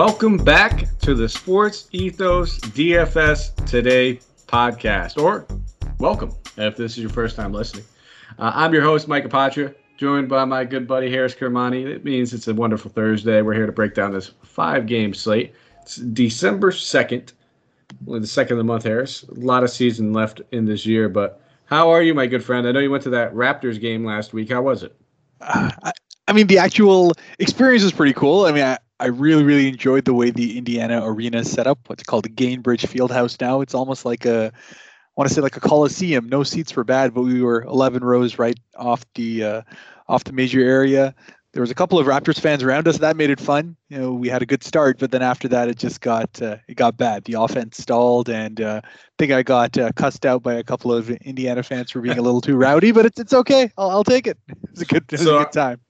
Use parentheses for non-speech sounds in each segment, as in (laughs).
Welcome back to the Sports Ethos DFS Today podcast, or welcome if this is your first time listening. Uh, I'm your host, Mike Apatra, joined by my good buddy Harris Kermani. It means it's a wonderful Thursday. We're here to break down this five game slate. It's December 2nd, only the second of the month, Harris. A lot of season left in this year, but how are you, my good friend? I know you went to that Raptors game last week. How was it? Uh, (sighs) I, I mean, the actual experience was pretty cool. I mean, I, I really, really enjoyed the way the Indiana arena is set up. What's called the Gainbridge Fieldhouse now. It's almost like a, I want to say like a coliseum. No seats were bad, but we were 11 rows right off the uh, off the major area. There was a couple of Raptors fans around us. That made it fun. You know, we had a good start, but then after that, it just got uh, it got bad. The offense stalled, and uh, I think I got uh, cussed out by a couple of Indiana fans for being a little too rowdy. But it's it's okay. I'll, I'll take it. (laughs) It was a good, it was so, a good time.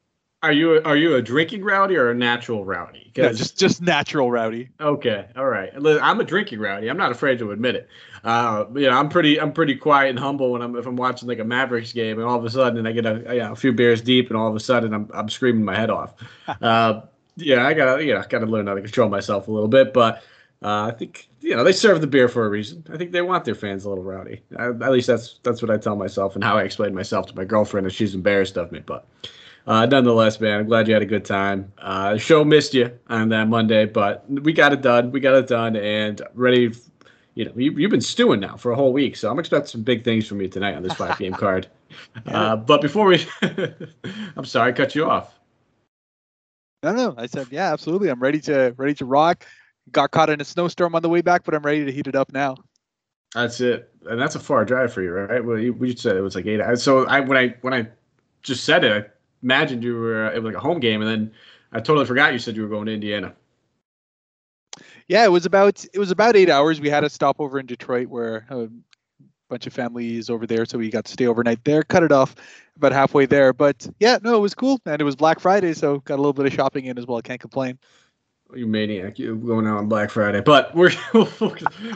Are you are you a drinking rowdy or a natural rowdy? No, just just natural rowdy. Okay, all right. I'm a drinking rowdy. I'm not afraid to admit it. Uh, you know, I'm pretty I'm pretty quiet and humble when I'm if I'm watching like a Mavericks game, and all of a sudden I get a, you know, a few beers deep, and all of a sudden I'm I'm screaming my head off. (laughs) uh, yeah, I gotta you know gotta learn how to control myself a little bit, but uh, I think you know they serve the beer for a reason. I think they want their fans a little rowdy. I, at least that's that's what I tell myself and how I explain myself to my girlfriend if she's embarrassed of me. But uh, nonetheless, man, I'm glad you had a good time. Uh, show missed you on that Monday, but we got it done. We got it done and ready. You know, you, have been stewing now for a whole week, so I'm expecting some big things from you tonight on this five game (laughs) card. Uh, but before we, (laughs) I'm sorry, I cut you off. No, no, I said yeah, absolutely. I'm ready to ready to rock. Got caught in a snowstorm on the way back, but I'm ready to heat it up now. That's it, and that's a far drive for you, right? Well, you, we said it was like eight. So I when I when I just said it, imagined you were uh, it was like a home game, and then I totally forgot you said you were going to Indiana. Yeah, it was about it was about eight hours. We had a stopover in Detroit where a bunch of families over there, so we got to stay overnight there. Cut it off about halfway there, but yeah, no, it was cool, and it was Black Friday, so got a little bit of shopping in as well. Can't complain you maniac, you going out on Black Friday. But we're (laughs)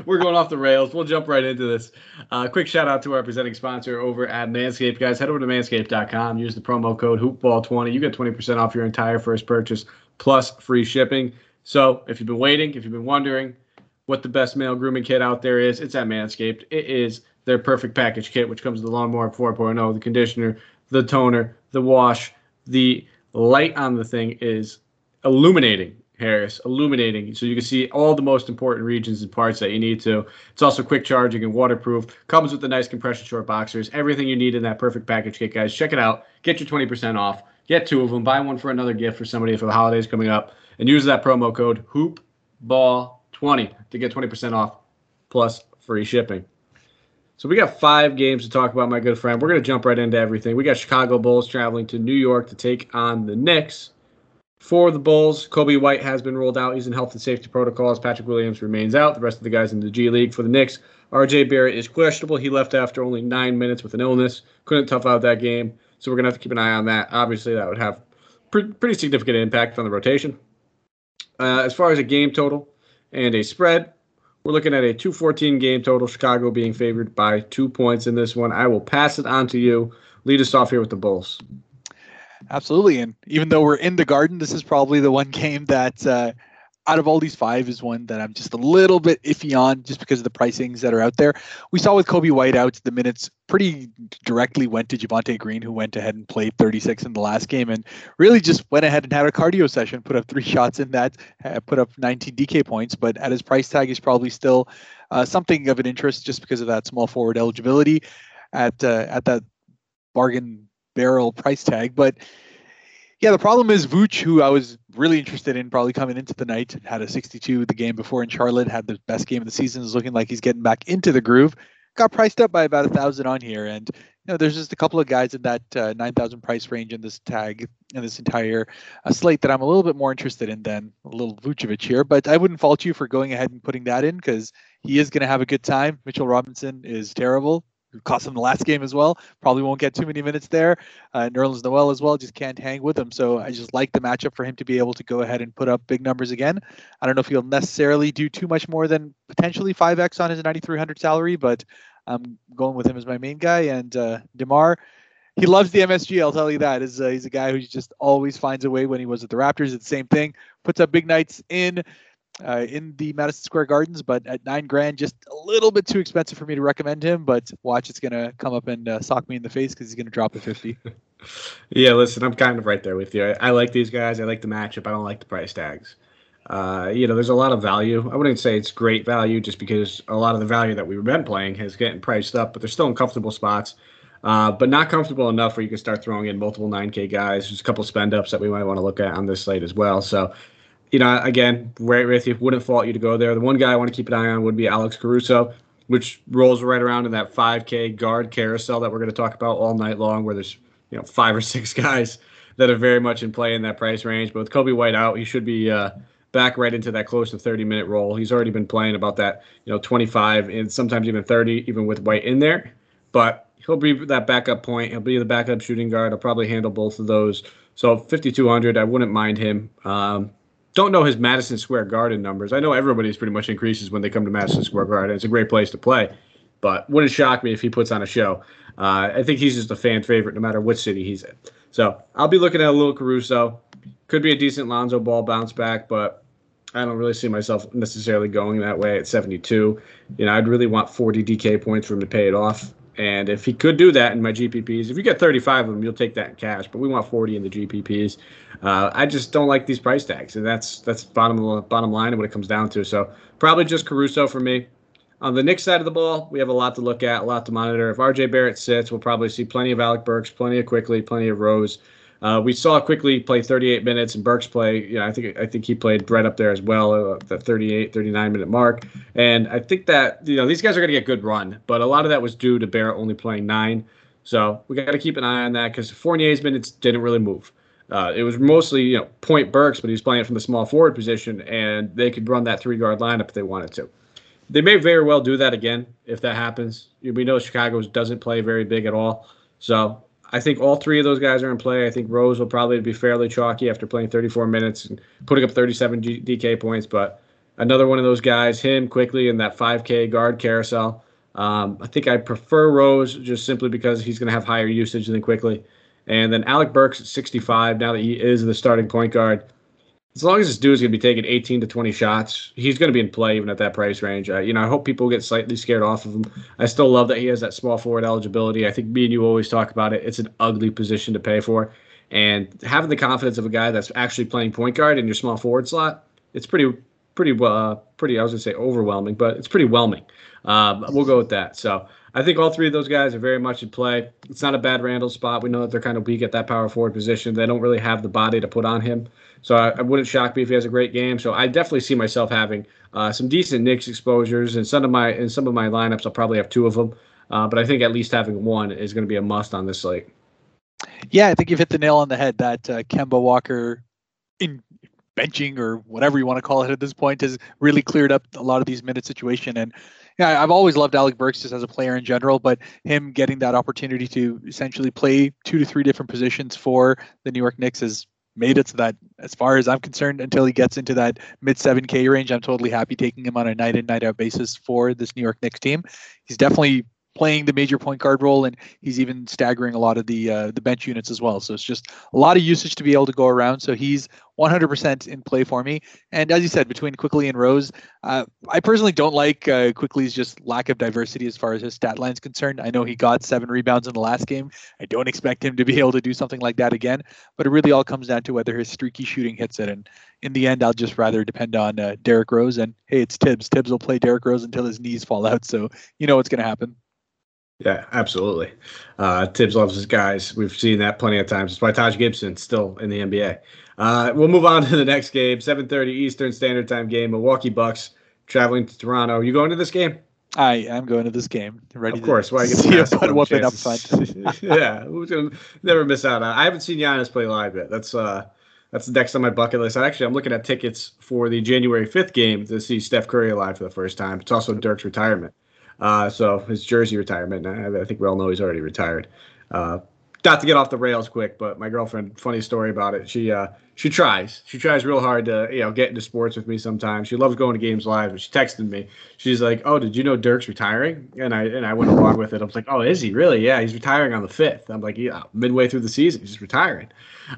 we're going off the rails. We'll jump right into this. Uh, quick shout out to our presenting sponsor over at Manscaped, guys. Head over to manscaped.com. Use the promo code Hoopball20. You get 20% off your entire first purchase plus free shipping. So if you've been waiting, if you've been wondering what the best male grooming kit out there is, it's at Manscaped. It is their perfect package kit, which comes with the lawnmower 4.0, the conditioner, the toner, the wash. The light on the thing is illuminating Harris, illuminating so you can see all the most important regions and parts that you need to. It's also quick charging and waterproof. Comes with the nice compression short boxers. Everything you need in that perfect package kit, guys. Check it out. Get your 20% off. Get two of them. Buy one for another gift for somebody for the holidays coming up. And use that promo code HoopBall20 to get 20% off plus free shipping. So we got five games to talk about, my good friend. We're going to jump right into everything. We got Chicago Bulls traveling to New York to take on the Knicks. For the Bulls, Coby White has been ruled out. He's in health and safety protocols. Patrick Williams remains out. The rest of the guys in the G League. For the Knicks, RJ Barrett is questionable. He left after only nine minutes with an illness. Couldn't tough out that game. So we're going to have to keep an eye on that. Obviously, that would have pre- pretty significant impact on the rotation. Uh, as far as a game total and a spread, we're looking at a 214 game total. Chicago being favored by two points in this one. I will pass it on to you. Lead us off here with the Bulls. Absolutely. And even though we're in the garden, this is probably the one (laughs) game that uh, out of all these five is one that I'm just a little bit iffy on just because of the pricings that are out there. We saw with Coby White out, the minutes pretty directly went to Javonte Green, who went ahead and played 36 in the last game and really just went ahead and had a cardio session, put up three (laughs) shots in that, uh, put up 19 DK points. But at his price tag, he's probably still uh, something of an interest just because of that small forward eligibility at uh, at that bargain barrel price tag. But yeah, the problem is Vooch, who I was really interested in probably coming into the night, had a 62 the game before in Charlotte, had the best game of the season, is looking like he's getting back into the groove. Got priced up by about a thousand on here, and you know there's just a couple of guys in that uh, 9,000 price range in this tag in this entire uh, slate that I'm a little bit more interested in than a little Vucevic here. But I wouldn't fault you for going ahead and putting that in because he is going to have a good time. Mitchell Robinson is terrible cost him the last game as well. Probably won't get too many minutes there. Uh, Nerlens Noel as well just can't hang with him. So I just like the matchup for him to be able to go ahead and put up big numbers again. I don't know if he'll necessarily do too much more than potentially 5x on his 9,300 salary, but I'm going with him as my main guy. And uh, DeMar, he loves the MSG. I'll tell you that. Is uh, he's a guy who just always finds a way. When he was at the Raptors, it's the same thing. Puts up big nights in uh, in the Madison Square Gardens, but at nine grand, just a little bit too expensive for me to recommend him. But watch, it's gonna come up and uh, sock me in the face because he's gonna drop a fifty. (laughs) yeah, listen, I'm kind of right there with you. I, I, like these guys. I like the matchup. I don't like the price tags. Uh, you know, there's a lot of value. I wouldn't say it's great value just because a lot of the value that we've been playing has getting priced up, but they're still in comfortable spots. Uh, but not comfortable enough where you can start throwing in multiple 9K guys. There's a couple spend ups that we might want to look at on this slate as well. So, you know, again, right with you, wouldn't fault you to go there. The one guy I want to keep an eye on would be Alex Caruso, which rolls right around in that 5K guard carousel that we're going to talk about all night long, where there's, you know, five or (laughs) six guys that are very much in play in that price range. But with Coby White out, he should be uh, back right into that close to 30 minute role. He's already been playing about that, you know, 25 and sometimes even 30, even with White in there. But he'll be that backup point. He'll be the backup shooting guard. I'll probably handle both of those. So 5,200, I wouldn't mind him. Um, don't know his Madison Square Garden numbers. I know everybody's pretty much increases when they come to Madison Square Garden. It's a great place to play, but wouldn't shock me if he puts on a show. Uh, I think he's just a fan favorite no matter which city he's in. So I'll be looking at a little Caruso. Could be a decent Lonzo Ball bounce back, but I don't really see myself necessarily going that way at 72. You know, I'd really want 40 DK points for him to pay it off. And if he could do that in my GPPs, if you get 35 of them, you'll take that in cash. But we want 40 in the GPPs. Uh, I just don't like these price tags, and that's that's bottom bottom line of what it comes down to. So probably just Caruso for me. On the Knicks side of the ball, we have a lot to look at, a lot to monitor. If RJ Barrett sits, we'll probably see plenty of Alec Burks, plenty of Quickley, plenty of Rose. Uh, we saw Quickley play 38 minutes and Burks play. You know, I think I think he played right up there as well, uh, the 38, 39 minute mark. And I think that you know these guys are going to get good run, but a lot of that was due to Barrett only playing nine. So we got to keep an eye on that because Fournier's minutes didn't really move. Uh, it was mostly you know point Burks, but he was playing from the small forward position, and they could run that three guard lineup if they wanted to. They may very well do that again if that happens. We know Chicago doesn't play very big at all, so I think all three of those guys are in play. I think Rose will probably be fairly chalky after playing 34 minutes and putting up 37 G- DK points. But another one of those guys, him Quickley in that 5K guard carousel. Um, I think I prefer Rose just simply because he's going to have higher usage than Quickley. And then Alec Burks at 65, now that he is the starting point guard as long as this dude is going to be taking 18 to 20 shots, he's going to be in play even at that price range. Uh, you know, I hope people get slightly scared off of him. I still love that he has that small forward eligibility. I think me and you always talk about it. It's an ugly position to pay for, and having the confidence of a guy that's actually playing point guard in your small forward slot, it's pretty, pretty, uh, pretty. I was going to say overwhelming, but it's pretty whelming. Um, we'll go with that. So I think all three of those guys are very much in play. It's not a bad Randall spot. We know that they're kind of weak at that power forward position. They don't really have the body to put on him. So I, I wouldn't shock me if he has a great game. So I definitely see myself having uh, some decent Knicks exposures, and some of my in some of my lineups I'll probably have two of them. Uh, but I think at least having one is going to be a must on this slate. Yeah, I think you've hit the nail on the head. That uh, Kemba Walker in benching or whatever you want to call it at this point has really cleared up a lot of these minute situation and yeah, I've always loved Alec Burks just as a player in general, but him getting that opportunity to essentially play two to three different positions for the New York Knicks is made it so that as far as I'm concerned, until he gets into that mid 7K range, I'm totally happy taking him on a night in, night out basis for this New York Knicks team. He's definitely playing the major point guard role, and he's even staggering a lot of the uh, the bench units as well. So it's just a lot of usage to be able to go around. So he's 100% in play for me. And as you said, between Quickley and Rose, uh, I personally don't like uh, Quickley's just lack of diversity as far as his stat line is concerned. I know he got seven rebounds in the last game. I don't expect him to be (laughs) able to do something like that again. But it really all comes down to whether his streaky shooting hits it. And in the end, I'll just rather depend on uh, Derrick Rose. And hey, it's Thibs. Thibs will play Derrick Rose until his knees fall out. So you know what's going to happen. Yeah, absolutely. Uh, Thibs loves his guys. We've seen that plenty of times. That's why Taj Gibson still in the NBA. Uh, we'll move on (laughs) to the next game, 7:30 Eastern Standard Time game. Milwaukee Bucks traveling to Toronto. You going to this game? I am going to this game. Ready? Of course. Why (laughs) get see a butt whooping up front? yeah, who's gonna never miss out on? I haven't seen Giannis play live yet. That's uh, that's next on my bucket list. Actually, I'm looking at tickets for the January 5th game to see Steph Curry live for the first time. It's also Dirk's retirement. Uh, so his jersey retirement. I, I, think we all know he's already retired. Uh, not to get off the rails quick, but my girlfriend, funny story about it. She uh, she tries. She tries real hard to you know get into sports with me sometimes. She loves going to games live. But she texted me. She's like, "Oh, did you know Dirk's retiring?" And I and I went along with it. I was like, "Oh, is he really? Yeah, he's retiring on the fifth. I'm like, "Yeah, midway through the season, he's retiring."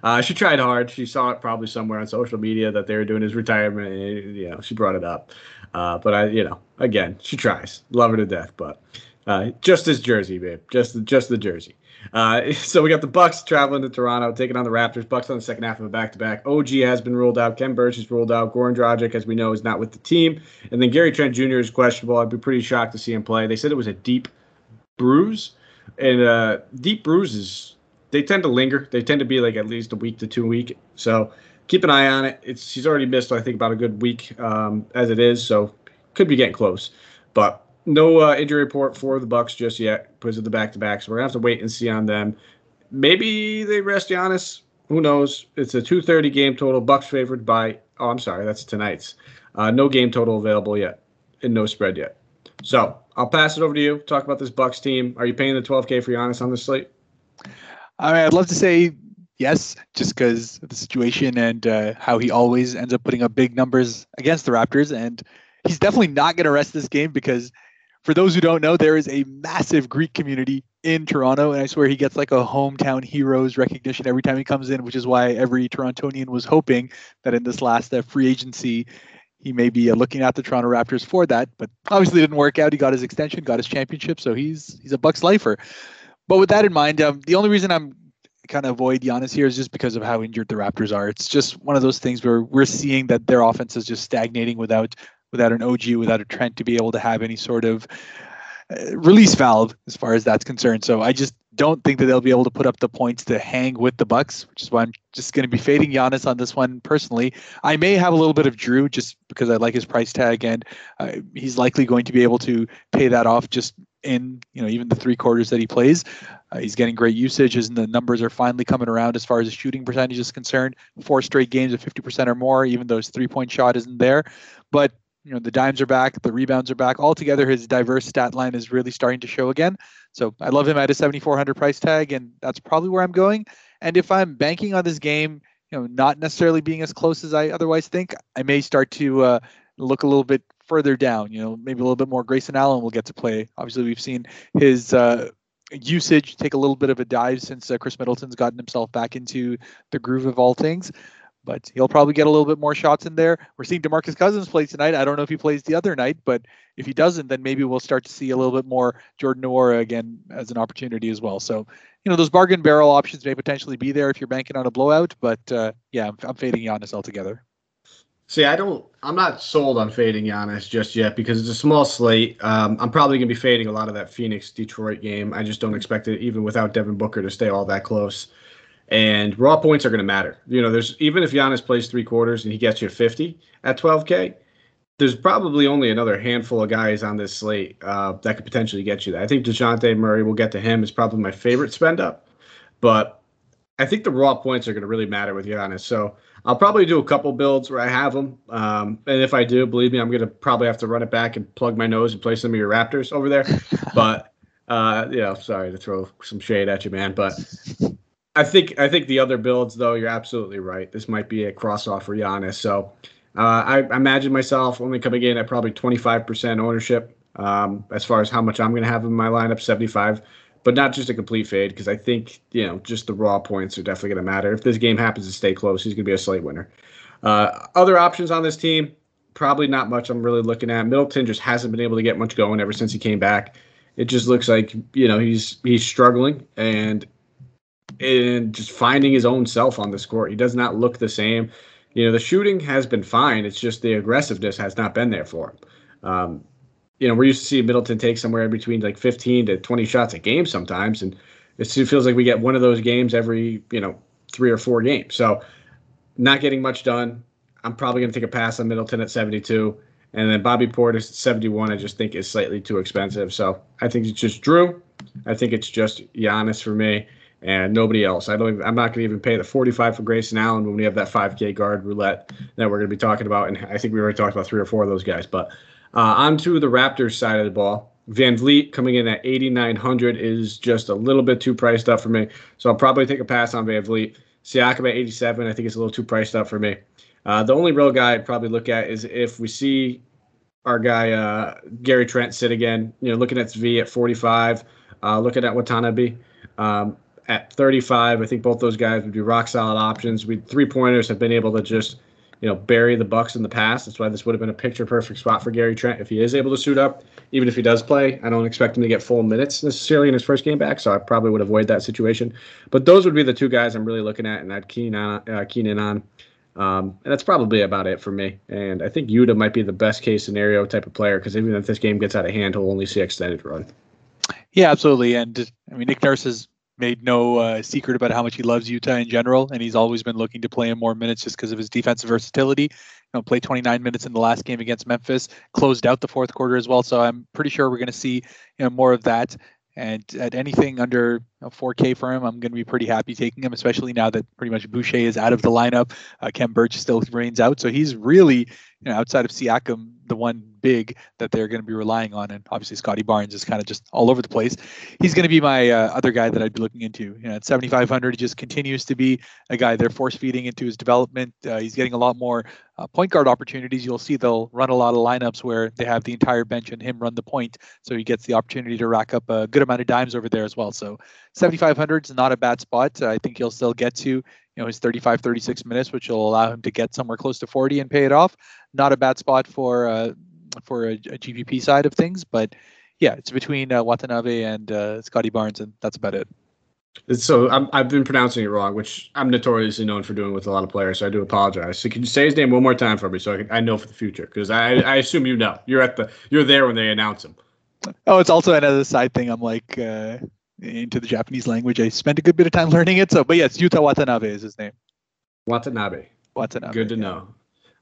Uh, she tried hard. She saw it probably somewhere on social media that they were doing his retirement. And, you know, she brought it up. Uh, but I, you know, again, she tries. Love her to death. But uh, just this jersey, babe. Just just the jersey. Uh, (laughs) so we got the Bucks traveling to Toronto, taking on the Raptors. Bucks on the second half of a back-to-back. OG has been ruled out. Khem Birch is ruled out. Goran Dragic, as we know, is not with the team. And then Gary Trent Jr. is questionable. I'd be pretty shocked to see him play. They said it was a deep bruise, and uh, deep bruises they tend to linger. They tend to be like at least a week to two week. So keep an eye on it. It's he's already missed I think about a good week um, as it is. So could be getting close, but no uh, injury report for the Bucks just yet because of the back to back. So we're gonna have to wait and see on them. Maybe they rest Giannis. Who knows? It's a 230 game total. Bucks favored by. Oh, I'm sorry, that's tonight's. Uh, no game total available yet, and no spread yet. So I'll pass it over to you. Talk about this Bucks team. Are you paying the 12K for Giannis on the slate? I mean, I'd love to say yes, just because of the situation and uh, how he always ends up putting up big numbers against the Raptors. And he's definitely not going to rest this game because for those who don't know, there is a massive Greek community in Toronto, and I swear he gets like a hometown heroes recognition every time he comes in, which is why every Torontonian was hoping that in this last uh, free agency he may be uh, looking at the Toronto Raptors for that. But obviously, didn't work out. He got his extension, got his championship, so he's he's a Bucks lifer. But with that in mind, um, the only reason I'm kind of avoid Giannis here is just because of how injured the Raptors are. It's just one of those things where we're seeing that their offense is just stagnating without without an OG, without a Trent to be able to have any sort of uh, release valve as far as that's concerned. So I just don't think that they'll be able to put up the points to hang with the Bucks, which is why I'm just going to be fading Giannis on this one personally. I may have a little bit of Jrue just because I like his price tag, and uh, he's likely going to be able to pay that off just in you know even the three quarters that he plays. Uh, he's getting great usage, and the numbers are finally coming around as far as the shooting percentage is concerned. Four straight games of 50% or more, even though his three point shot isn't there. But you know the dimes are back, the rebounds are back. Altogether, his diverse stat line is really starting to show again. So I love him at a 7,400 price tag, and that's probably where I'm going. And if I'm banking on this game, you know, not necessarily being as close as I otherwise think, I may start to uh, look a little bit further down. You know, maybe a little bit more Grayson Allen will get to play. Obviously, we've seen his uh, usage take a little bit of a dive since uh, Khris Middleton's gotten himself back into the groove of all things but he'll probably get a little bit more shots in there. We're seeing DeMarcus Cousins play tonight. I don't know if he plays the other night, but if he doesn't, then maybe we'll start to see a little bit more Jordan Nwora again as an opportunity as well. So, you know, those bargain barrel options may potentially be there if you're banking on a blowout, but uh, yeah, I'm, I'm fading Giannis altogether. See, I don't. I'm not sold on fading Giannis just yet because it's a small slate. Um, I'm probably going to be fading a lot of that Phoenix Detroit game. I just don't expect it, even without Devin Booker, to stay all that close and raw points are going to matter. You know, there's even if Giannis plays three quarters and he gets you 50 at 12K, there's probably only another handful of guys on this slate uh, that could potentially get you that. I think Dejounte Murray, we'll get to him, is probably my favorite spend up, but I think the raw points are going to really matter with Giannis. So I'll probably do a couple builds where I have them, um, and if I do, believe me, I'm going to probably have to run it back and plug my nose and play some of your Raptors over there. (laughs) but uh, you know, sorry to throw some shade at you, man, but I think I think the other builds though, you're absolutely right. This might be a cross off for Giannis. So uh, I, I imagine myself only coming in at probably 25% ownership um, as far as how much I'm going to have in my lineup, 75, but not just a complete fade because I think you know just the raw points are definitely going to matter. If this game happens to stay close, he's going to be a slate winner. Uh, other options on this team, probably not much. I'm really looking at Middleton just hasn't been able to get much going ever since he came back. It just looks like you know he's he's struggling and and just finding his own self on this court. He does not look the same. You know, the shooting has been fine. It's just the aggressiveness has not been there for him. Um, you know, we're used to see Middleton take somewhere between like 15 to 20 shots a game sometimes, and it feels like we get one of those games every you know three or four games. So, not getting much done. I'm probably going to take a pass on Middleton at 72, and then Bobby Portis at 71. I just think is slightly too expensive. So I think it's just Jrue. I think it's just Giannis for me and nobody else. I don't. Even, I'm not going to even pay the 45 for Grayson Allen when we have that 5K guard roulette that we're going to be talking about. And I think we already talked about three or four of those guys. But uh, on to the Raptors side of the ball. VanVleet coming in at 8,900 is just a little bit too priced up for me. So I'll probably take a pass on VanVleet. Siakam at 87, I think it's a little too priced up for me. Uh, the only real guy I'd probably look at is if we see our guy uh, Gary Trent sit again. You know, looking at V at 45, uh, looking at Watanabe um, at 35. I think both those guys would be rock solid options. We three pointers have been able to just you know bury the Bucks in the past. That's why this would have been a picture perfect spot for Gary Trent if he is able to suit up. Even if he does play, I don't expect him to get full minutes necessarily in his first game back, so I probably would avoid that situation. But those would be the two guys I'm really looking at and I'd keen on uh, keen in on. Um, and that's probably about it for me. And I think Yuta might be the best case scenario type of player because even if this game gets out of hand, he'll only see extended run. Yeah, absolutely. And I mean, Nick Nurse has made no uh, secret about how much he loves Yuta in general, and he's always been looking to play him more minutes just because of his defensive versatility. You know, played 29 minutes in the last game against Memphis, closed out the fourth quarter as well. So I'm pretty sure we're going to see you know more of that. And at anything under know, 4K for him, I'm going to be pretty happy taking him, especially now that pretty much Boucher is out of the lineup. Uh, Khem Birch still reigns out. So he's really, you know, outside of Siakam, the one big that they're going to be relying on. And obviously, Scottie Barnes is kind of just all over the place. He's going to be my uh, other guy that I'd be looking into. You know, at 7,500, he just continues to be a guy they're force feeding into his development. Uh, he's getting a lot more uh, point guard opportunities. You'll see they'll run a lot of lineups where they have the entire bench and him run the point. So he gets the opportunity to rack up a good amount of dimes over there as well. So 7,500 is not a bad spot. I think he'll still get to you know his 35 36 minutes which will allow him to get somewhere close to 40 and pay it off not a bad spot for uh, for a, a, GPP side of things. But yeah, it's between uh, Watanabe and uh, Scottie Barnes, and that's about it. So i have been pronouncing it wrong, which I'm notoriously known for doing with a lot of players. So I do apologize. So can you say his name one more time for me, so I, can, I know for the future? Because I, I assume you know. You're at the you're there when they announce him. Oh, it's also another side thing. I'm like uh, into the Japanese language. I spent a good bit of time (laughs) learning it. So, but yes, Yuta Watanabe is his name. Watanabe. Watanabe. Good to yeah. know.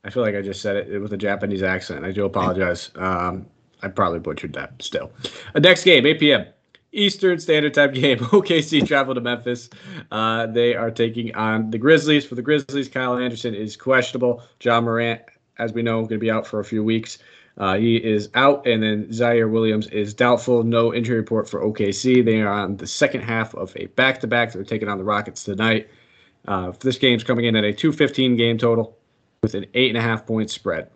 I feel like I just said it with a Japanese accent. I do apologize. Um, I probably butchered that still. Uh, next game, 8 p.m. Eastern Standard Time game. (laughs) OKC travel to Memphis. Uh, they are taking on the Grizzlies. For the Grizzlies, Kyle Anderson is questionable. Ja Morant, as we know, going to be out for a few weeks. Uh, he is out, and then Ziaire Williams is doubtful. No injury report for OKC. They are on the second half of a back-to-back. They're taking on the Rockets tonight. Uh, this game's coming in at a 215 game total with an eight and a half point spread.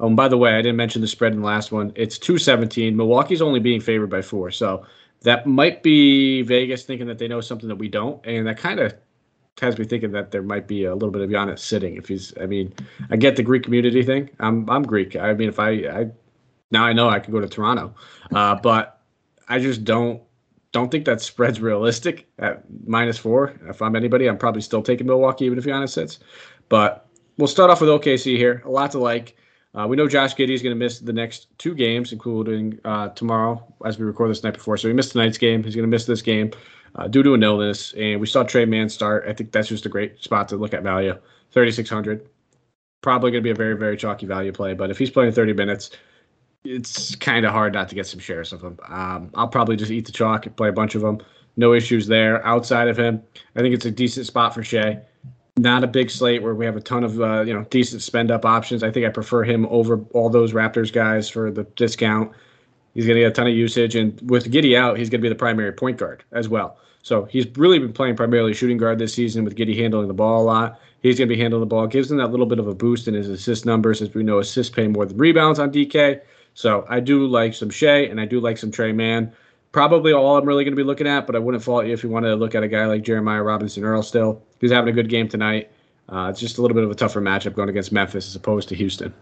Um, by the way, I didn't mention the spread in the last one. It's 217. Milwaukee's only being favored by four. So that might be Vegas thinking that they know something that we don't. And that kind of has me thinking that there might be a little bit of Giannis sitting. If he's, I mean, I get the Greek community thing. I'm, I'm Greek. I mean, if I, I now I know I could go to Toronto, uh, but I just don't, don't think that spread's realistic at minus four. If I'm anybody, I'm probably still taking Milwaukee, even if Giannis sits. But we'll start off with OKC here. A lot to like. Uh, we know Josh Giddey is going to miss the next two games, including uh, tomorrow, as we record this night before. So he missed tonight's game. He's going to miss this game uh, due to an illness. And we saw Tre Mann start. I think that's just a great spot to look at value. 3,600. Probably going to be a very, very chalky value play. But if he's playing 30 minutes, it's kind of hard not to get some shares of him. Um, I'll probably just eat the chalk and play a bunch of them. No issues there. Outside of him, I think it's a decent spot for Shai not a big slate where we have a ton of uh, you know decent spend up options. I think I prefer him over all those Raptors guys for the discount. He's going to get a ton of usage, and with Giddey out, he's going to be the primary point guard as well. So he's really been playing primarily shooting guard this season with Giddey handling the ball a lot. He's going to be handling the ball, gives him that little bit of a boost in his assist numbers, as we know assists pay more than rebounds on DK. So I do like some Shai, and I do like some Tre Mann probably all I'm really going to be looking at, but I wouldn't fault you if you wanted to look at a guy like Jeremiah Robinson Earl still. He's having a good game tonight. Uh, it's just a little bit of a tougher matchup going against Memphis as opposed to Houston.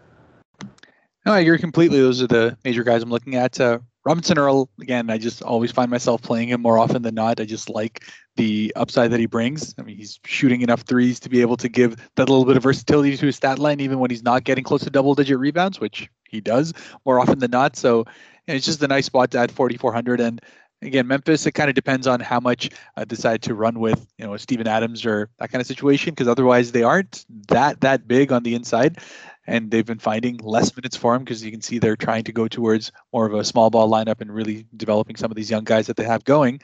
No, I agree completely. Those are the major guys I'm looking at. Uh, Robinson Earl, again, I just always find myself playing him more often than not. I just like the upside that he brings. I mean, he's shooting enough threes to be able to give that little bit of versatility to his stat line, even when he's not getting close to double digit rebounds, which he does more often than not. So it's just a nice spot to add 4,400. And again, Memphis, it kind of depends on how much uh, decide to run with, you know, Steven Adams or that kind of situation, because otherwise they aren't that that big on the inside, and they've been finding less minutes for him because you can see they're trying to go towards more of a small ball lineup and really developing some of these young guys that they have going.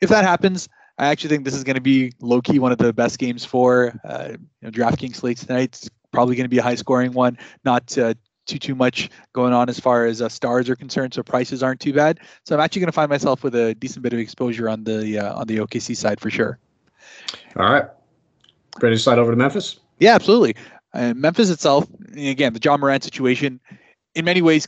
If that happens, I actually think this is going to be low key one of the best games for uh, you know, DraftKings slates tonight. It's probably going to be a high scoring one, not uh, too too much going on as far as uh, stars are concerned, so prices aren't too bad. So I'm actually going to find myself with a decent bit of exposure on the uh, on the OKC side for sure. All right. Ready to slide over to Memphis? Yeah, absolutely. Uh, Memphis itself, again, the Ja Morant situation, in many ways,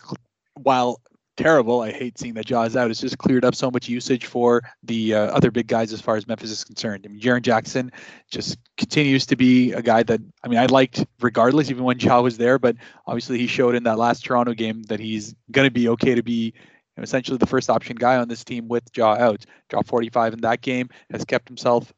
while terrible, I hate seeing that Ja's out. It's just cleared up so much usage for the uh, other big guys as far as Memphis is concerned. I mean, Jaren Jackson just continues to be a guy that I mean I liked regardless, even when Ja was there. But obviously, he showed in that last Toronto game that he's going to be okay to be essentially the first option guy on this team with Ja out. Jaw 45 in that game, has kept himself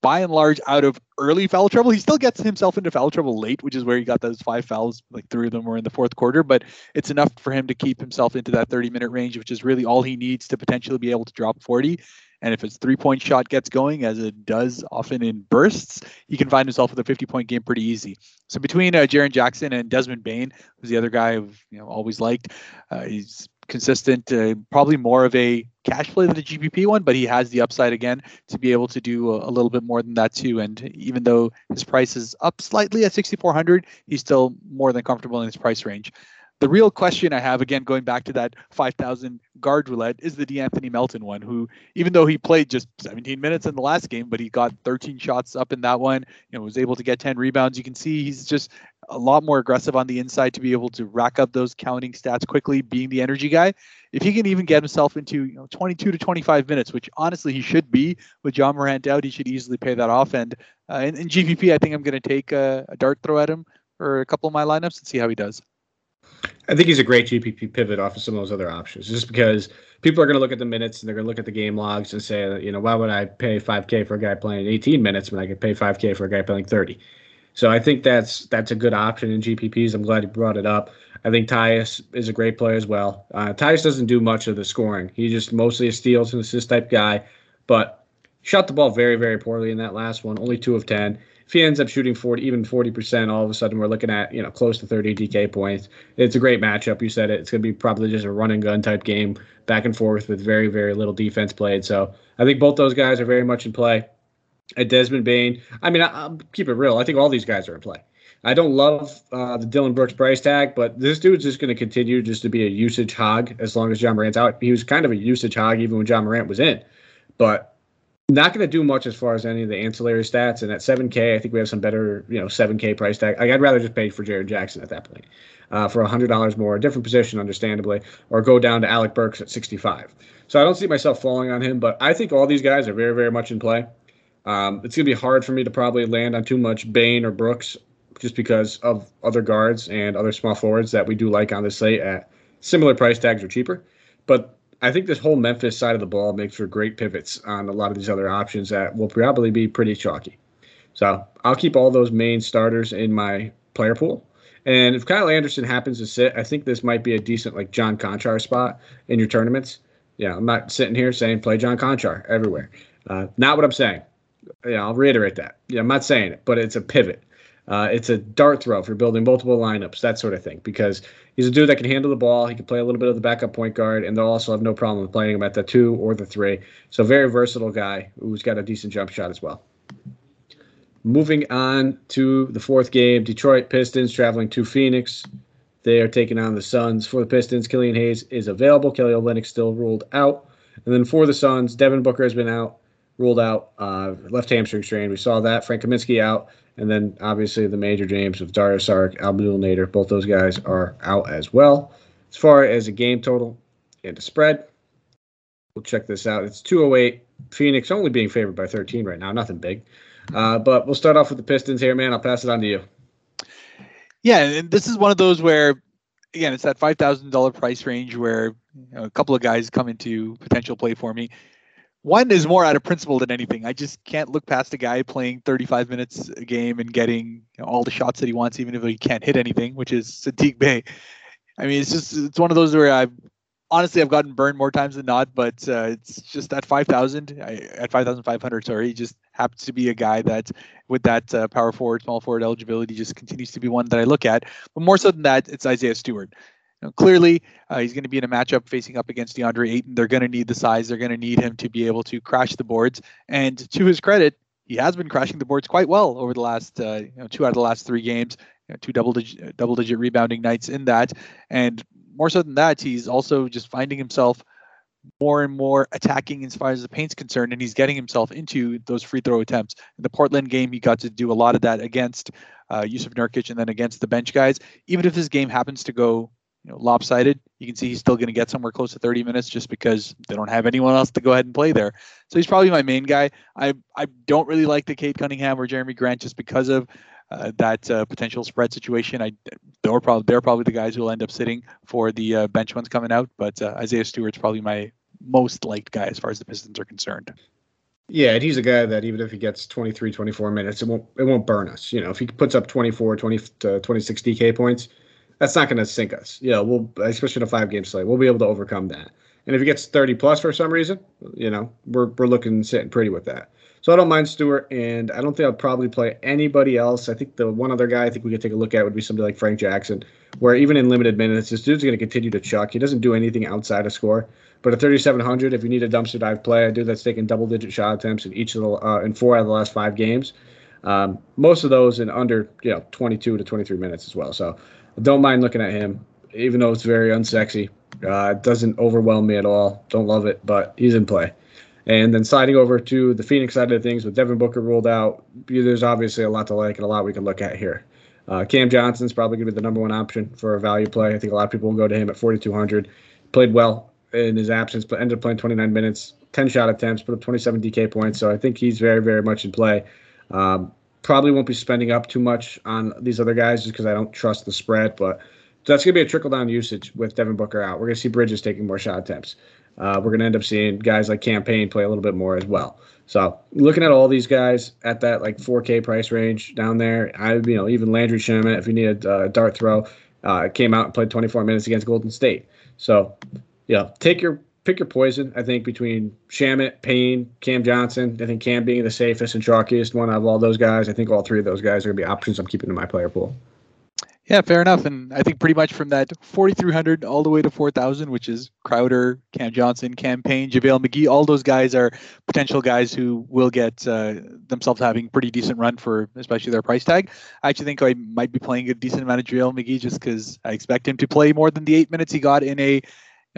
by and large out of early foul trouble. He still gets himself into foul trouble late, which is where he got those five fouls. Like three of them were in the fourth quarter, but it's enough for him to keep himself into that 30 minute range, which is really all he needs to potentially be able to drop 40. And if his three point shot gets going, as it does often in bursts, he can find himself with a 50 point game pretty easy. So between uh, Jaren Jackson and Desmond Bane, who's the other guy I've you know always liked, uh, he's consistent, uh, probably more of a cash play than a GPP one, but he has the upside again to be able to do a, a, little bit more than that too. And even though his price is up slightly at 6,400, he's still more than comfortable in his price range. The real question I have, again, going back to that 5,000 guard roulette, is the De'Anthony Melton one, who, even though he played just 17 minutes in the last game, but he got 13 shots up in that one, you know, was able to get 10 rebounds. You can see he's just a lot more aggressive on the inside to be able to rack up those counting stats quickly, being the energy guy. If he can even get himself into you know 22 to 25 minutes, which honestly he should be with Ja Morant out, he should easily pay that off. And uh, in, in I think I'm going to take a, a dart throw at him for a couple of my lineups and see how he does. I think he's a great GPP pivot off of some of those other options, just because people are going to look at the minutes and they're going to look at the game logs and say, you know, why would I pay 5K for a guy playing 18 minutes when I could pay 5K for a guy playing 30? So I think that's that's a good option in GPPs. I'm glad you brought it up. I think Tyus is a great player as well. Uh, Tyus doesn't do much of the scoring. He's just mostly a steals and assist type guy, but shot the ball very very poorly in that last one. Only two of ten if he ends up shooting 40, even 40%, all of a sudden we're looking at, you know, close to 30 DK points. It's a great matchup. You said it. It's going to be probably just a run and gun type game, back and forth with very, very little defense played. So I think both those guys are very much in play. At Desmond Bane, I mean, I, will keep it real. I think all these guys are in play. I don't love uh, the Dillon Brooks price tag, but this dude's just going to continue just to be a usage hog as long as Ja Morant's out. He was kind of a usage hog even when Ja Morant was in. But not going to do much as far as any of the ancillary stats. And at 7K, I think we have some better, you know, 7K price tag. Like, I'd rather just pay for Jaren Jackson at that point uh, for $100 more, a different position, understandably, or go down to Alec Burks at 65. So I don't see myself falling on him, but I think all these guys are very, very much in play. Um, it's going to be hard for me to probably land on too much Bane or Brooks just because of other guards and other small forwards that we do like on this slate at similar price tags or cheaper. But I think this whole Memphis side of the ball makes for great pivots on a lot of these other options that will probably be pretty chalky. So I'll keep all those main starters in my player pool. And if Kyle Anderson happens to sit, I think this might be a decent like John Konchar spot in your tournaments. Yeah, I'm not sitting here saying play John Konchar everywhere. Uh, not what I'm saying. Yeah, I'll reiterate that. Yeah, I'm not saying it, but it's a pivot. Uh, it's a dart throw you're building multiple lineups, that sort of thing. Because he's a dude that can handle the ball. He can play a little bit of the backup point guard, and they'll also have no problem playing him at the two or the three. So very versatile guy who's got a decent jump shot as well. Moving on to the fourth game, Detroit Pistons traveling to Phoenix. They are taking on the Suns. For the Pistons, Killian Hayes is available. Kelly Olynyk still ruled out. And then for the Suns, Devin Booker has been out, ruled out, uh, left hamstring strain. We saw that. Frank Kaminsky out. And then obviously the major James with Dario Saric, Abdel Nader, both those guys are out as well. As far as a game total and a spread, we'll check this out. It's 208. Phoenix only being favored by 13 right now, nothing big. Uh, but we'll start off with the Pistons here, man. I'll pass it on to you. Yeah, and this is one of those where, again, it's that five thousand dollar price range where you know, a couple of guys come into potential play for me one is more out of principle than anything. I just can't look past a guy playing 35 minutes a game and getting you know, all the shots that he wants, even if he can't hit anything, which is Saddiq Bey. I mean, it's just it's one of those where I've honestly I've gotten burned more times than not, but uh, it's just at 5,000, at 5,500, sorry, he just happens to be a guy that with that uh, power forward, small forward eligibility just continues to be one that I look at. But more so than that, it's Isaiah Stewart. Know, clearly, uh, he's going to be in a matchup facing up against DeAndre Ayton. They're going to need the size. They're going to need him to be able to crash the boards. And to his credit, he has been crashing the boards quite well over the last uh, you know, two out of the last three games. You know, two double digit double digit rebounding nights in that, and more so than that, he's also just finding himself more and more attacking as far as the paint's concerned, and he's getting himself into those free throw attempts. In the Portland game, he got to do a lot of that against uh, Jusuf Nurkic and then against the bench guys. Even if this game happens to go you know, lopsided, you can see he's still going to get somewhere close to 30 minutes just because they don't have anyone else to go ahead and play there. So he's probably my main guy. I I don't really like the Cade Cunningham or Jerami Grant just because of uh, that uh, potential spread situation. I they're probably they're probably the guys who will end up sitting for the uh, bench ones coming out. But uh, Isaiah Stewart's probably my most liked guy as far as the Pistons are concerned. Yeah, and he's a guy that even if he gets 23, 24 minutes, it won't it won't burn us. You know, if he puts up 24, 20 to 26 DK points, that's not going to sink us. You know, we'll especially in a five game slate, we'll be able to overcome that. And if he gets 30 plus for some reason, you know, we're we're looking sitting pretty with that. So I don't mind Stewart, and I don't think I'll probably play anybody else. I think the one other guy I think we could take a look at would be somebody like Frank Jackson, where even in limited minutes, this dude's going to continue to chuck. He doesn't do anything outside of score. But at 3,700, if you need a dumpster dive play, a dude that's taken double-digit shot attempts in each of the uh, in four out of the last five games, um, most of those in under you know 22 to 23 minutes as well. So don't mind looking at him, even though it's very unsexy. Uh, it doesn't overwhelm me at all. Don't love it, but he's in play. And then sliding over to the Phoenix side of things with Devin Booker ruled out, there's obviously a lot to like and a lot we can look at here. Uh, Cam Johnson's probably going to be the number one option for a value play. I think a lot of people will go to him at 4,200. Played well in his absence, but ended up playing 29 minutes, 10 shot attempts, put up 27 DK points. So I think he's very, very much in play. Um, probably won't be spending up too much on these other guys just because I don't trust the spread, but that's going to be a trickle down usage with Devin Booker out. We're going to see Bridges taking more shot attempts. Uh, we're going to end up seeing guys like Cam Payne play a little bit more as well. So looking at all these guys at that like 4K price range down there, I you know even Landry Shamet, if you need a uh, dart throw, uh, came out and played 24 minutes against Golden State. So yeah, take your pick your poison. I think between Shamet, Payne, Cam Johnson. I think Cam being the safest and chalkiest one of all those guys. I think all three of those guys are gonna be options I'm keeping in my player pool. Yeah, fair enough. And I think pretty much from that 4,300 all the way to 4,000, which is Crowder, Cam Johnson, Cam Payne, JaVale McGee, all those guys are potential guys who will get uh, themselves having pretty decent run for especially their price tag. I actually think I might be playing a decent amount of JaVale McGee just because I expect him to play more than the eight minutes he got in a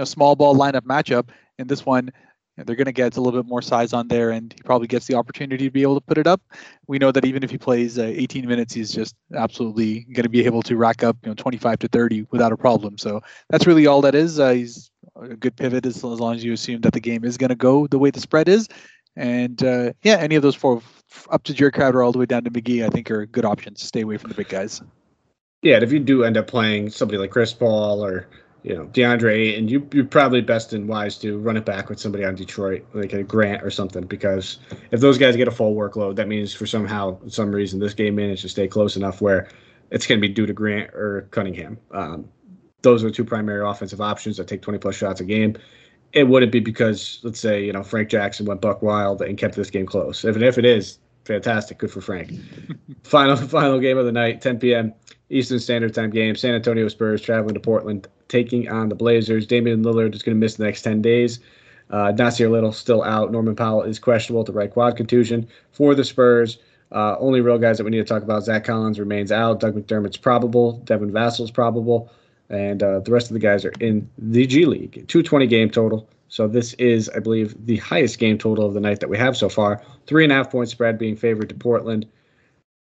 know, small ball lineup matchup. And this one, they're going to get a little bit more size on there, and he probably gets the opportunity to be able to put it up. We know that even if he plays uh, 18 minutes, he's just absolutely going to be able to rack up, you know, 25 to 30 without a problem. So that's really all that is. Uh, he's a good pivot as, as long as you assume that the game is going to go the way the spread is. And uh, yeah, any of those four, up to Jared Crowder all the way down to McGee, I think are good options. Stay away from the big guys. Yeah, and if you do end up playing somebody like Chris Paul or you know, DeAndre, and you you're probably best and wise to run it back with somebody on Detroit, like a Grant or something, because if those guys get a full workload, that means for somehow some reason this game managed to stay close enough where it's going to be due to Grant or Cunningham. Um, those are the two primary offensive options that take 20 plus shots a game. It wouldn't be because let's say you know Frank Jackson went buck wild and kept this game close. If if it is, fantastic, good for Frank. (laughs) final final game of the night, 10 p.m. Eastern Standard Time game. San Antonio Spurs traveling to Portland taking on the Blazers. Damian Lillard is going to miss the next 10 days. Uh, Nassir Little still out. Norman Powell is questionable with the right quad contusion for the Spurs. Uh, only real guys that we need to talk about: Zach Collins remains out. Doug McDermott's probable. Devin Vassell's probable, and uh, the rest of the guys are in the G League. 220 game total. So this is, I believe, the highest game total of the night that we have so far. Three and a half point spread being favored to Portland.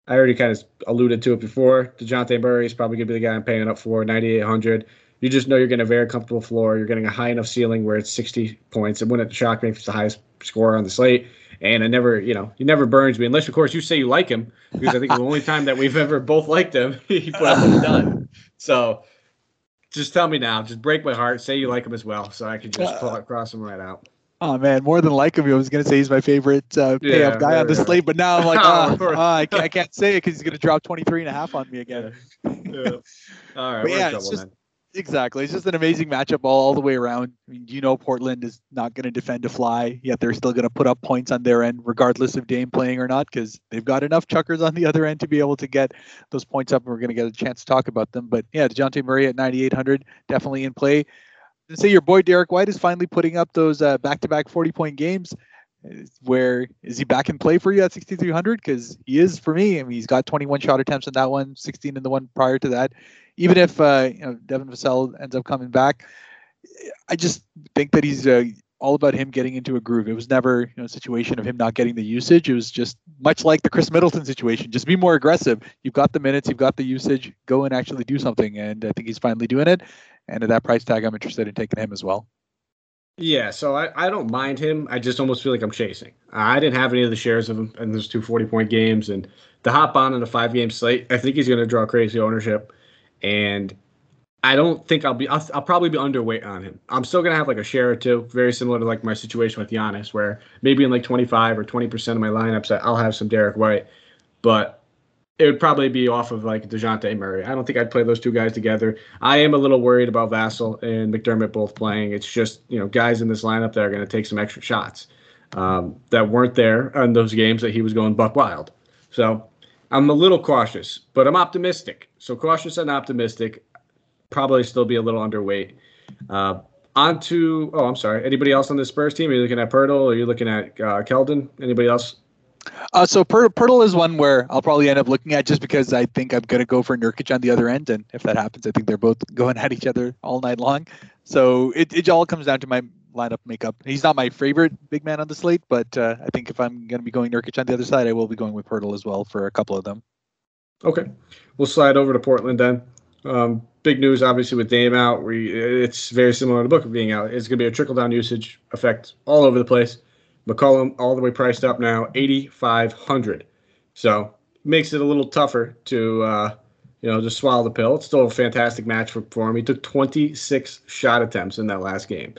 I already kind of alluded to it before. Dejounte Murray is probably going to be the guy I'm paying up for, 9,800 you just know you're getting a very comfortable floor. You're getting a high enough ceiling where it's 60 points. It wouldn't shock me if it's the highest score on the slate. And I never, you know, he never burns me unless, of course, you say you like him because I think the only (laughs) time that we've ever both liked him, (laughs) he put up and done. So just tell me now. Just break my heart. Say you like him as well, so I can just uh, pull, cross him right out. Oh man, more than like him, I was gonna say he's my favorite uh, pay yeah, guy on the slate, but now I'm like, (laughs) oh, oh, I, can't, I, can't, say it because he's gonna drop 23 and a half on me again. Yeah. (laughs) yeah. All right, yeah, trouble, just, Exactly. It's just an amazing matchup all, all the way around. I mean, you know Portland is not going to defend a fly, yet they're still going to put up points on their end, regardless of Dame playing or not, because they've got enough chuckers on the other end to be able to get those points up, and we're going to get a chance to talk about them. But yeah, DeJounte Murray at 9,800, definitely in play. And say your boy Derrick White is finally putting up those uh, back-to-back 40-point games. Where is he back in play for you at 6,300? Because he is for me. I mean, he's got 21 shot attempts in that one, 16 in the one prior to that even if uh, you know Devin Vassell ends up coming back, I just think that he's uh, all about him getting into a groove. It was never you know, a situation of him not getting the usage. It was just much like the Khris Middleton situation. Just be more aggressive. You've got the minutes, you've got the usage. Go and actually do something. And I think he's finally doing it. And at that price tag, I'm interested in taking him as well. Yeah, so I, I don't mind him. I just almost feel like I'm chasing. I didn't have any of the shares of him in those two 40 point games. And the hop on in a five game slate, I think he's going to draw crazy ownership. And I don't think I'll be. I'll, I'll, probably be underweight on him. I'm still gonna have like a share or two, very similar to like my situation with Giannis, where maybe in like 25 or 20 percent of my lineups, I'll have some Derrick White, but it would probably be off of like Dejounte Murray. I don't think I'd play those two guys together. I am a little worried about Vassell and McDermott both playing. It's just you know guys in this lineup that are going to take some extra shots um, that weren't there in those games that he was going buck wild. So I'm a little cautious, but I'm optimistic. So cautious and optimistic probably still be a little underweight. Uh, on to, oh, I'm sorry. Anybody else on the Spurs team? Are you looking at Poeltl? Are you looking at uh, Keldon? Anybody else? Uh, so Poeltl is one where I'll probably end up looking at just because I think I'm going to go for Nurkic on the other end. And if that happens, I think they're both (laughs) going at each other all night long. So it, it all comes down to my lineup makeup. He's not my favorite big man on the slate, but uh, I think if I'm going to be going Nurkic on the other side, I will be going with Poeltl as well for a couple of them. Okay. We'll slide over to Portland then. Um, big news, obviously, with Dame out. We it's very similar to Booker being out. It's going to be a trickle down usage effect all over the place. McCollum all the way priced up now, eighty five hundred. So makes it a little tougher to uh, you know just swallow the pill. It's still a fantastic match for, for him. He took twenty six shot attempts in that last game,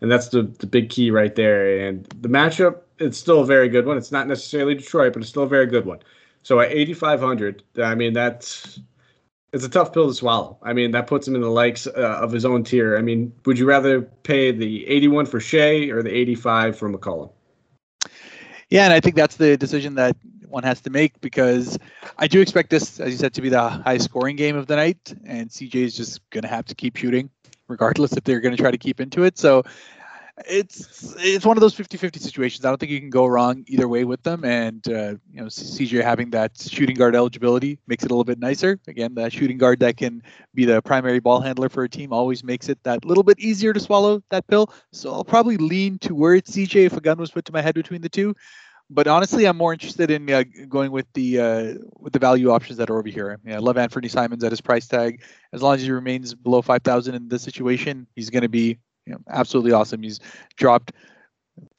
and that's the the big key right there. And the matchup, it's still a very good one. It's not necessarily Detroit, but it's still a very good one. So at eighty five hundred, I mean that's it's a tough pill to swallow. I mean, that puts him in the likes uh, of his own tier. I mean, would you rather pay the 81 for Shai or the 85 for McCollum? Yeah, and I think that's the decision that one has to make because I do expect this, as you said, to be the high scoring game of the night, and CJ is just going to have to keep shooting regardless if they're going to try to keep into it. So it's it's one of those 50-50 situations. I don't think you can go wrong either way with them. And uh, you know, CJ having that shooting guard eligibility makes it a little bit nicer. Again, that shooting guard that can be the primary ball handler for a team always makes it that little bit easier to swallow that pill. So I'll probably lean towards CJ if a gun was put to my head between the two. But honestly, I'm more interested in uh, going with the uh, with the value options that are over here. I, mean, I love Anthony Simons at his price tag. As long as he remains below 5,000 in this situation, he's going to be you know, absolutely awesome. He's dropped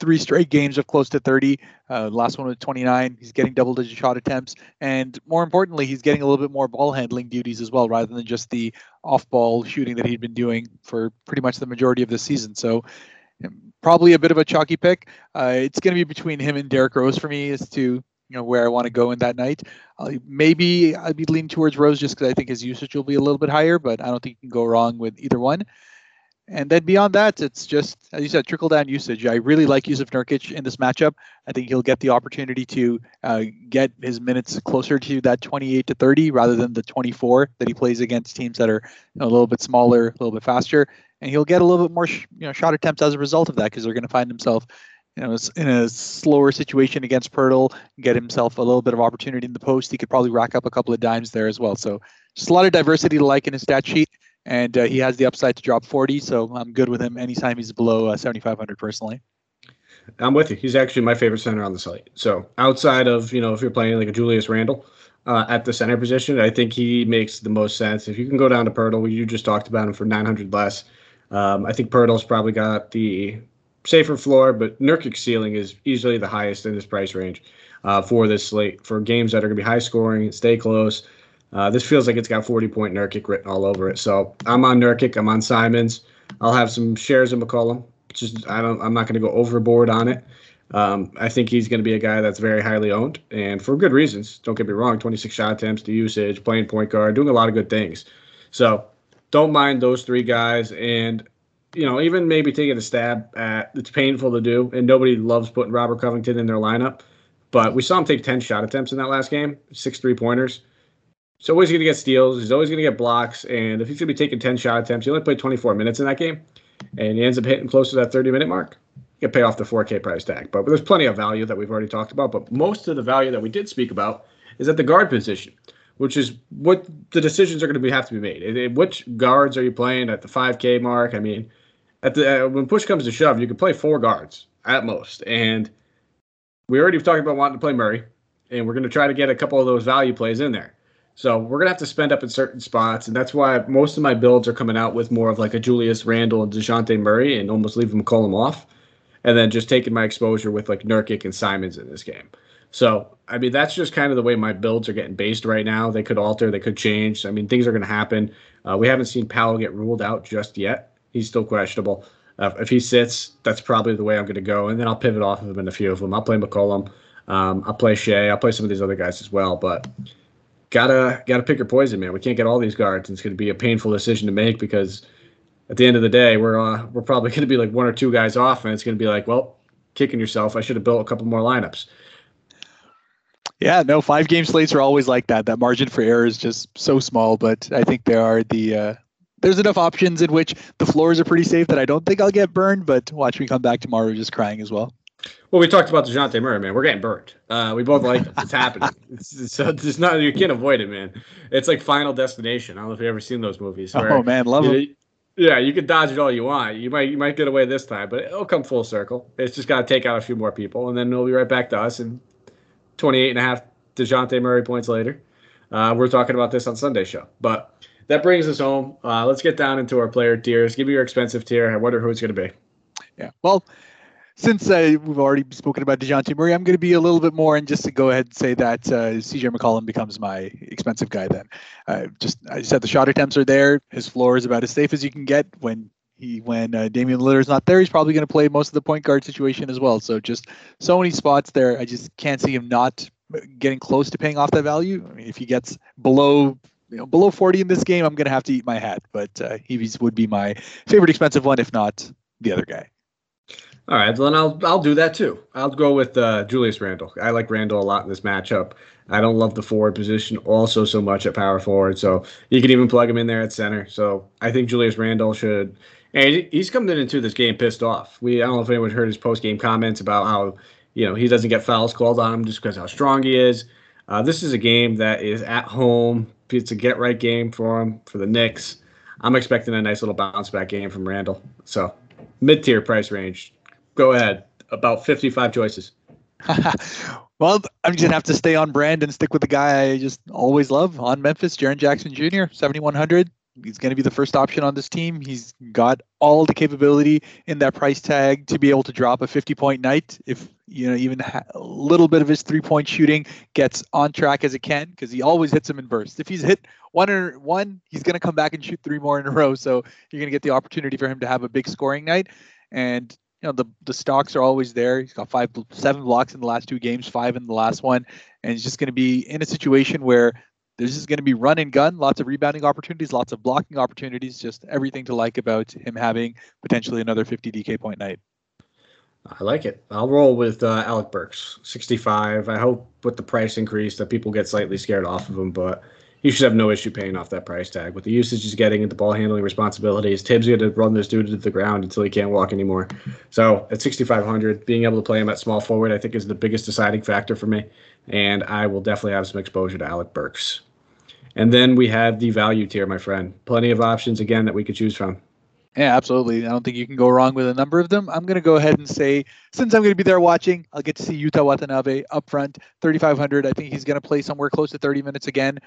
three straight games of close to 30. Uh, last one was 29. He's getting double digit shot attempts. And more importantly, he's getting a little bit more ball handling duties as well, rather than just the off ball shooting that he'd been doing for pretty much the majority of the season. So, probably a bit of a chalky pick. Uh, it's going to be between him and Derrick Rose for me as to you know where I want to go in that night. Uh, maybe I'd be leaning towards Rose just because I think his usage will be a little bit higher, but I don't think you can go wrong with either one. And then beyond that, it's just, as you said, trickle down usage. I really like Jusuf Nurkic in this matchup. I think he'll get the opportunity to uh, get his minutes closer to that 28 to 30 rather than the 24 that he plays against teams that are a little bit smaller, a little bit faster. And he'll get a little bit more sh- you know, shot attempts as a result of that because they're going to find himself you know, in a slower situation against Poeltl, get himself a little bit of opportunity in the post. He could probably rack up a couple of dimes there as well. So just a lot of diversity to like in his stat sheet and uh, he has the upside to drop 40. So I'm good with him anytime he's below uh, 7,500 personally. I'm with you. He's actually my favorite center on the slate. So outside of you know if you're playing like a Julius Randle uh, at the center position, I think he makes the most sense. If you can go down to Poeltl, you just talked about him for 900 less. Um, I think Poeltl's probably got the safer floor, but Nurkic's ceiling is easily the highest in this price range uh, for this slate for games that are going to be high scoring, stay close. Uh, this feels like it's got 40 point Nurkic written all over it. So I'm on Nurkic. I'm on Simons. I'll have some shares of McCollum. Just I don't. I'm not going to go overboard on it. Um, I think he's going to be a guy that's very highly owned, and for good reasons. Don't get me wrong. 26 shot attempts, the usage, playing point guard, doing a lot of good things. So don't mind those three guys, and you know even maybe taking a stab at. It's painful to do, and nobody loves putting Robert Covington in their lineup. But we saw him take 10 shot attempts in that last game, six three pointers. So he's always going to get steals. He's always going to get blocks. And if he's going to be taking 10 shot attempts, he only played 24 minutes in that game, and he ends up hitting close to that 30 minute mark. You can pay off the 4K price tag. But there's plenty of value that we've already talked about. But most of the value that we did speak about is at the guard position, which is what the decisions are going to be, have to be made. Which guards are you playing at the 5K mark? I mean, at the uh, when push comes to shove, you can play four guards at most, and we already talked about wanting to play Murray, and we're going to try to get a couple of those value plays in there. So we're gonna have to spend up in certain spots, and that's why most of my builds are coming out with more of like a Julius Randle and Dejounte Murray, and almost leaving McCollum off, and then just taking my exposure with like Nurkic and Simons in this game. So I mean that's just kind of the way my builds are getting based right now. They could alter, they could change. I mean things are to happen. Uh, we haven't seen Powell get ruled out just yet. He's still questionable. Uh, if he sits, that's probably the way I'm to go, and then I'll pivot off of him in a few of them. I'll play McCollum. Um, I'll play Shai. I'll play some of these other guys as well, but gotta gotta pick your poison, man. We can't get all these guards. And it's going to be a painful decision to make because at the end of the day, we're uh, we're probably (laughs) going to be like one or two guys off, and it's going to be like, well, kicking yourself. I should have built a couple more lineups. Yeah, no, five game slates are always like that. That margin for error is just so small, but I think there are the uh, there's enough options in which the floors are pretty safe that I don't think I'll get burned. But watch me come back tomorrow just crying as well. Well, we talked about Dejounte Murray, man. We're getting burned. Uh, we both like it. It's happening. (laughs) It's, so it's not you can't avoid it, man. It's like Final Destination. I don't know if you've ever seen those movies. Where, oh man, love them. Yeah, you can dodge it all you want. You might you might get away this time, but it'll come full circle. It's just got to take out a few more people, and then it'll be right back to us. And 28 and a half Dejounte Murray points later. Uh, we're talking about this on Sunday show. But that brings us home. Uh, let's get down into our player tiers. Give me your expensive tier. I wonder who it's going to be. Yeah. Well, since uh, we've already spoken about Dejounte Murray, I'm going to be a little bit more and just to go ahead and say that uh, CJ McCollum becomes my expensive guy then. Uh, just I said the shot attempts are there. His floor is about as safe as you can get when he when uh, Damian Lillard's not there. He's probably going to play most of the point guard situation as well. So just so many spots there. I just can't see him not getting close to paying off that value. I mean, if he gets below you know below 40 in this game, I'm going to have to eat my hat. But uh, he would be my favorite expensive one, if not the other guy. All right, then I'll I'll do that too. I'll go with uh, Julius Randle. I like Randle a lot in this matchup. I don't love the forward position also so much at power forward, so you can even plug him in there at center. So I think Julius Randle should. And he's coming into this game pissed off. We I don't know if anyone heard his post game comments about how you know he doesn't get fouls called on him just because how strong he is. Uh, this is a game that is at home. It's a get right game for him for the Knicks. I'm expecting a nice little bounce back game from Randle. So mid tier price range go ahead. About 55 choices. (laughs) well, I'm just gonna have to stay on brand and stick with the guy I just always love on Memphis, Jaren Jackson Jr. 7100. He's going to be the first option on this team. He's got all the capability in that price tag to be able to drop a 50 point night if you know even a little bit of his three point shooting gets on track as it can because he always hits them in bursts. If he's hit one or one, he's going to come back and shoot three more in a row. So you're going to get the opportunity for him to have a big scoring night. And you know the the stocks are always there. He's got five, seven blocks in the last two games, five in the last one, and he's just going to be in a situation where there's just going to be run and gun, lots of rebounding opportunities, lots of blocking opportunities, just everything to like about him having potentially another 50 DK point night. I like it. I'll roll with uh, Alec Burks, 65. I hope with the price increase that people get slightly scared off of him, but he should have no issue paying off that price tag. With the usage he's getting and the ball handling responsibilities, Thibs going to run this dude to the ground until he can't walk anymore. So at 6,500, being able to play him at small forward, I think is the biggest deciding factor for me. And I will definitely have some exposure to Alec Burks. And then we have the value tier, my friend. Plenty of options again that we could choose from. Yeah, absolutely. I don't think you can go wrong with a number of them. I'm going to go ahead and say, since I'm going to be there watching, I'll get to see Yuta Watanabe up front, 3,500. I think he's going to play somewhere close to 30 minutes again.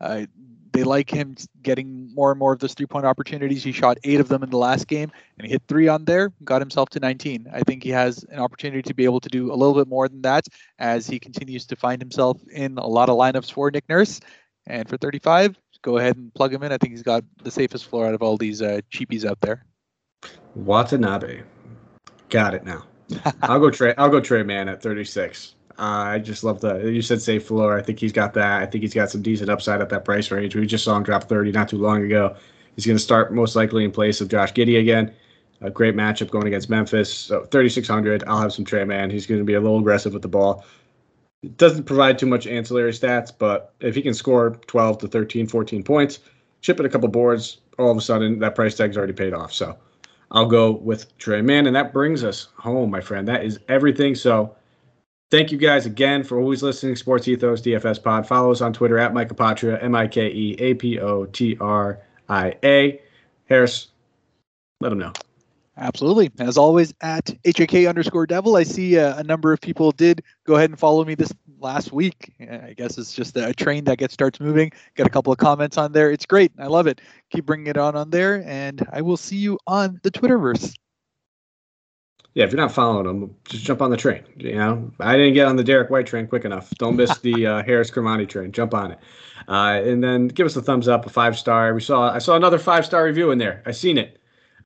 Uh, they like him getting more and more of those three point opportunities. He shot eight of them in the last game and he hit three on there, got himself to 19. I think he has an opportunity to be able to do a little bit more than that as he continues to find himself in a lot of lineups for Nick Nurse. And for 35, go ahead and plug him in. I think he's got the safest floor out of all these uh, cheapies out there. Watanabe, got it now. (laughs) I'll go Tre. I'll go Tre Mann at 36. Uh, I just love the. You said safe floor. I think he's got that. I think he's got some decent upside at that price range. We just saw him drop 30 not too long ago. He's going to start most likely in place of Josh Giddey again. A great matchup going against Memphis. So 3600. I'll have some Tre Mann. He's going to be a little aggressive with the ball doesn't provide too much ancillary stats, but if he can score 12 to 13, 14 points, chip it a couple boards, all of a sudden that price tag's already paid off. So I'll go with Tre Mann, and that brings us home, my friend. That is everything. So thank you guys again for always listening. Sports Ethos DFS Pod. Follow us on Twitter at Mike Apotria, M I K E A P O T R I A. Harris, let them know. Absolutely. As always, at HAK underscore devil, I see uh, a number of people did go ahead and follow me this last week. I guess it's just a train that gets starts moving. Got a couple of comments on there. It's great. I love it. Keep bringing it on on there, and I will see you on the Twitterverse. Yeah, if you're not following them, just jump on the train. You know, I didn't get on the Derrick White train quick enough. Don't miss the uh, (laughs) Harris Kermani train. Jump on it, uh, and then give us a thumbs up, a five star. We saw I saw another five star review in there. I seen it.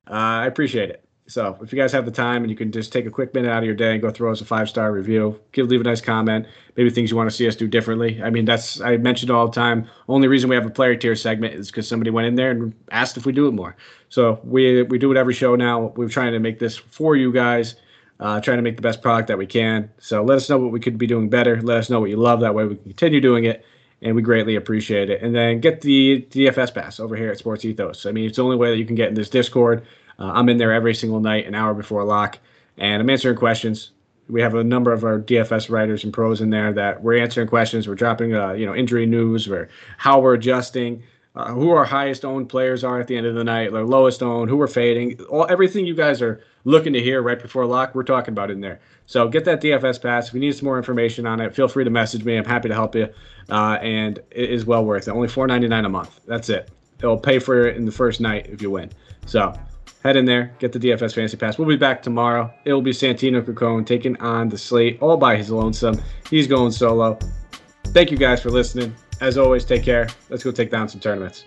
Uh, I appreciate it. So if you guys have the time and you can just take a quick minute out of your day and go throw us a five star review, give leave a nice comment, maybe things you want to see us do differently. I mean, that's I mentioned all the time. Only reason we have a player tier segment is because somebody went in there and asked if we do it more. So we we do it every show now. We're trying to make this for you guys, uh, trying to make the best product that we can. So let us know what we could be doing better. Let us know what you love. That way we can continue doing it and we greatly appreciate it. And then get the DFS pass over here at Sports Ethos. I mean, it's the only way that you can get in this Discord. Uh, I'm in there every single night, an hour before lock, and I'm answering questions. We have a number of our DFS writers and pros in there that we're answering questions. We're dropping, uh, you know, injury news, or how we're adjusting, uh, who our highest owned players are at the end of the night, our lowest owned, who we're fading, all everything you guys are looking to hear right before lock. We're talking about in there. So get that DFS pass. If you need some more information on it, feel free to message me. I'm happy to help you, uh, and it is well worth it. Only $4.99 a month. That's it. It'll pay for it in the first night if you win. So head in there, get the DFS Fantasy Pass. We'll be back tomorrow. It will be Santino Cocone taking on the slate all by his lonesome. He's going solo. Thank you guys for listening. As always, take care. Let's go take down some tournaments.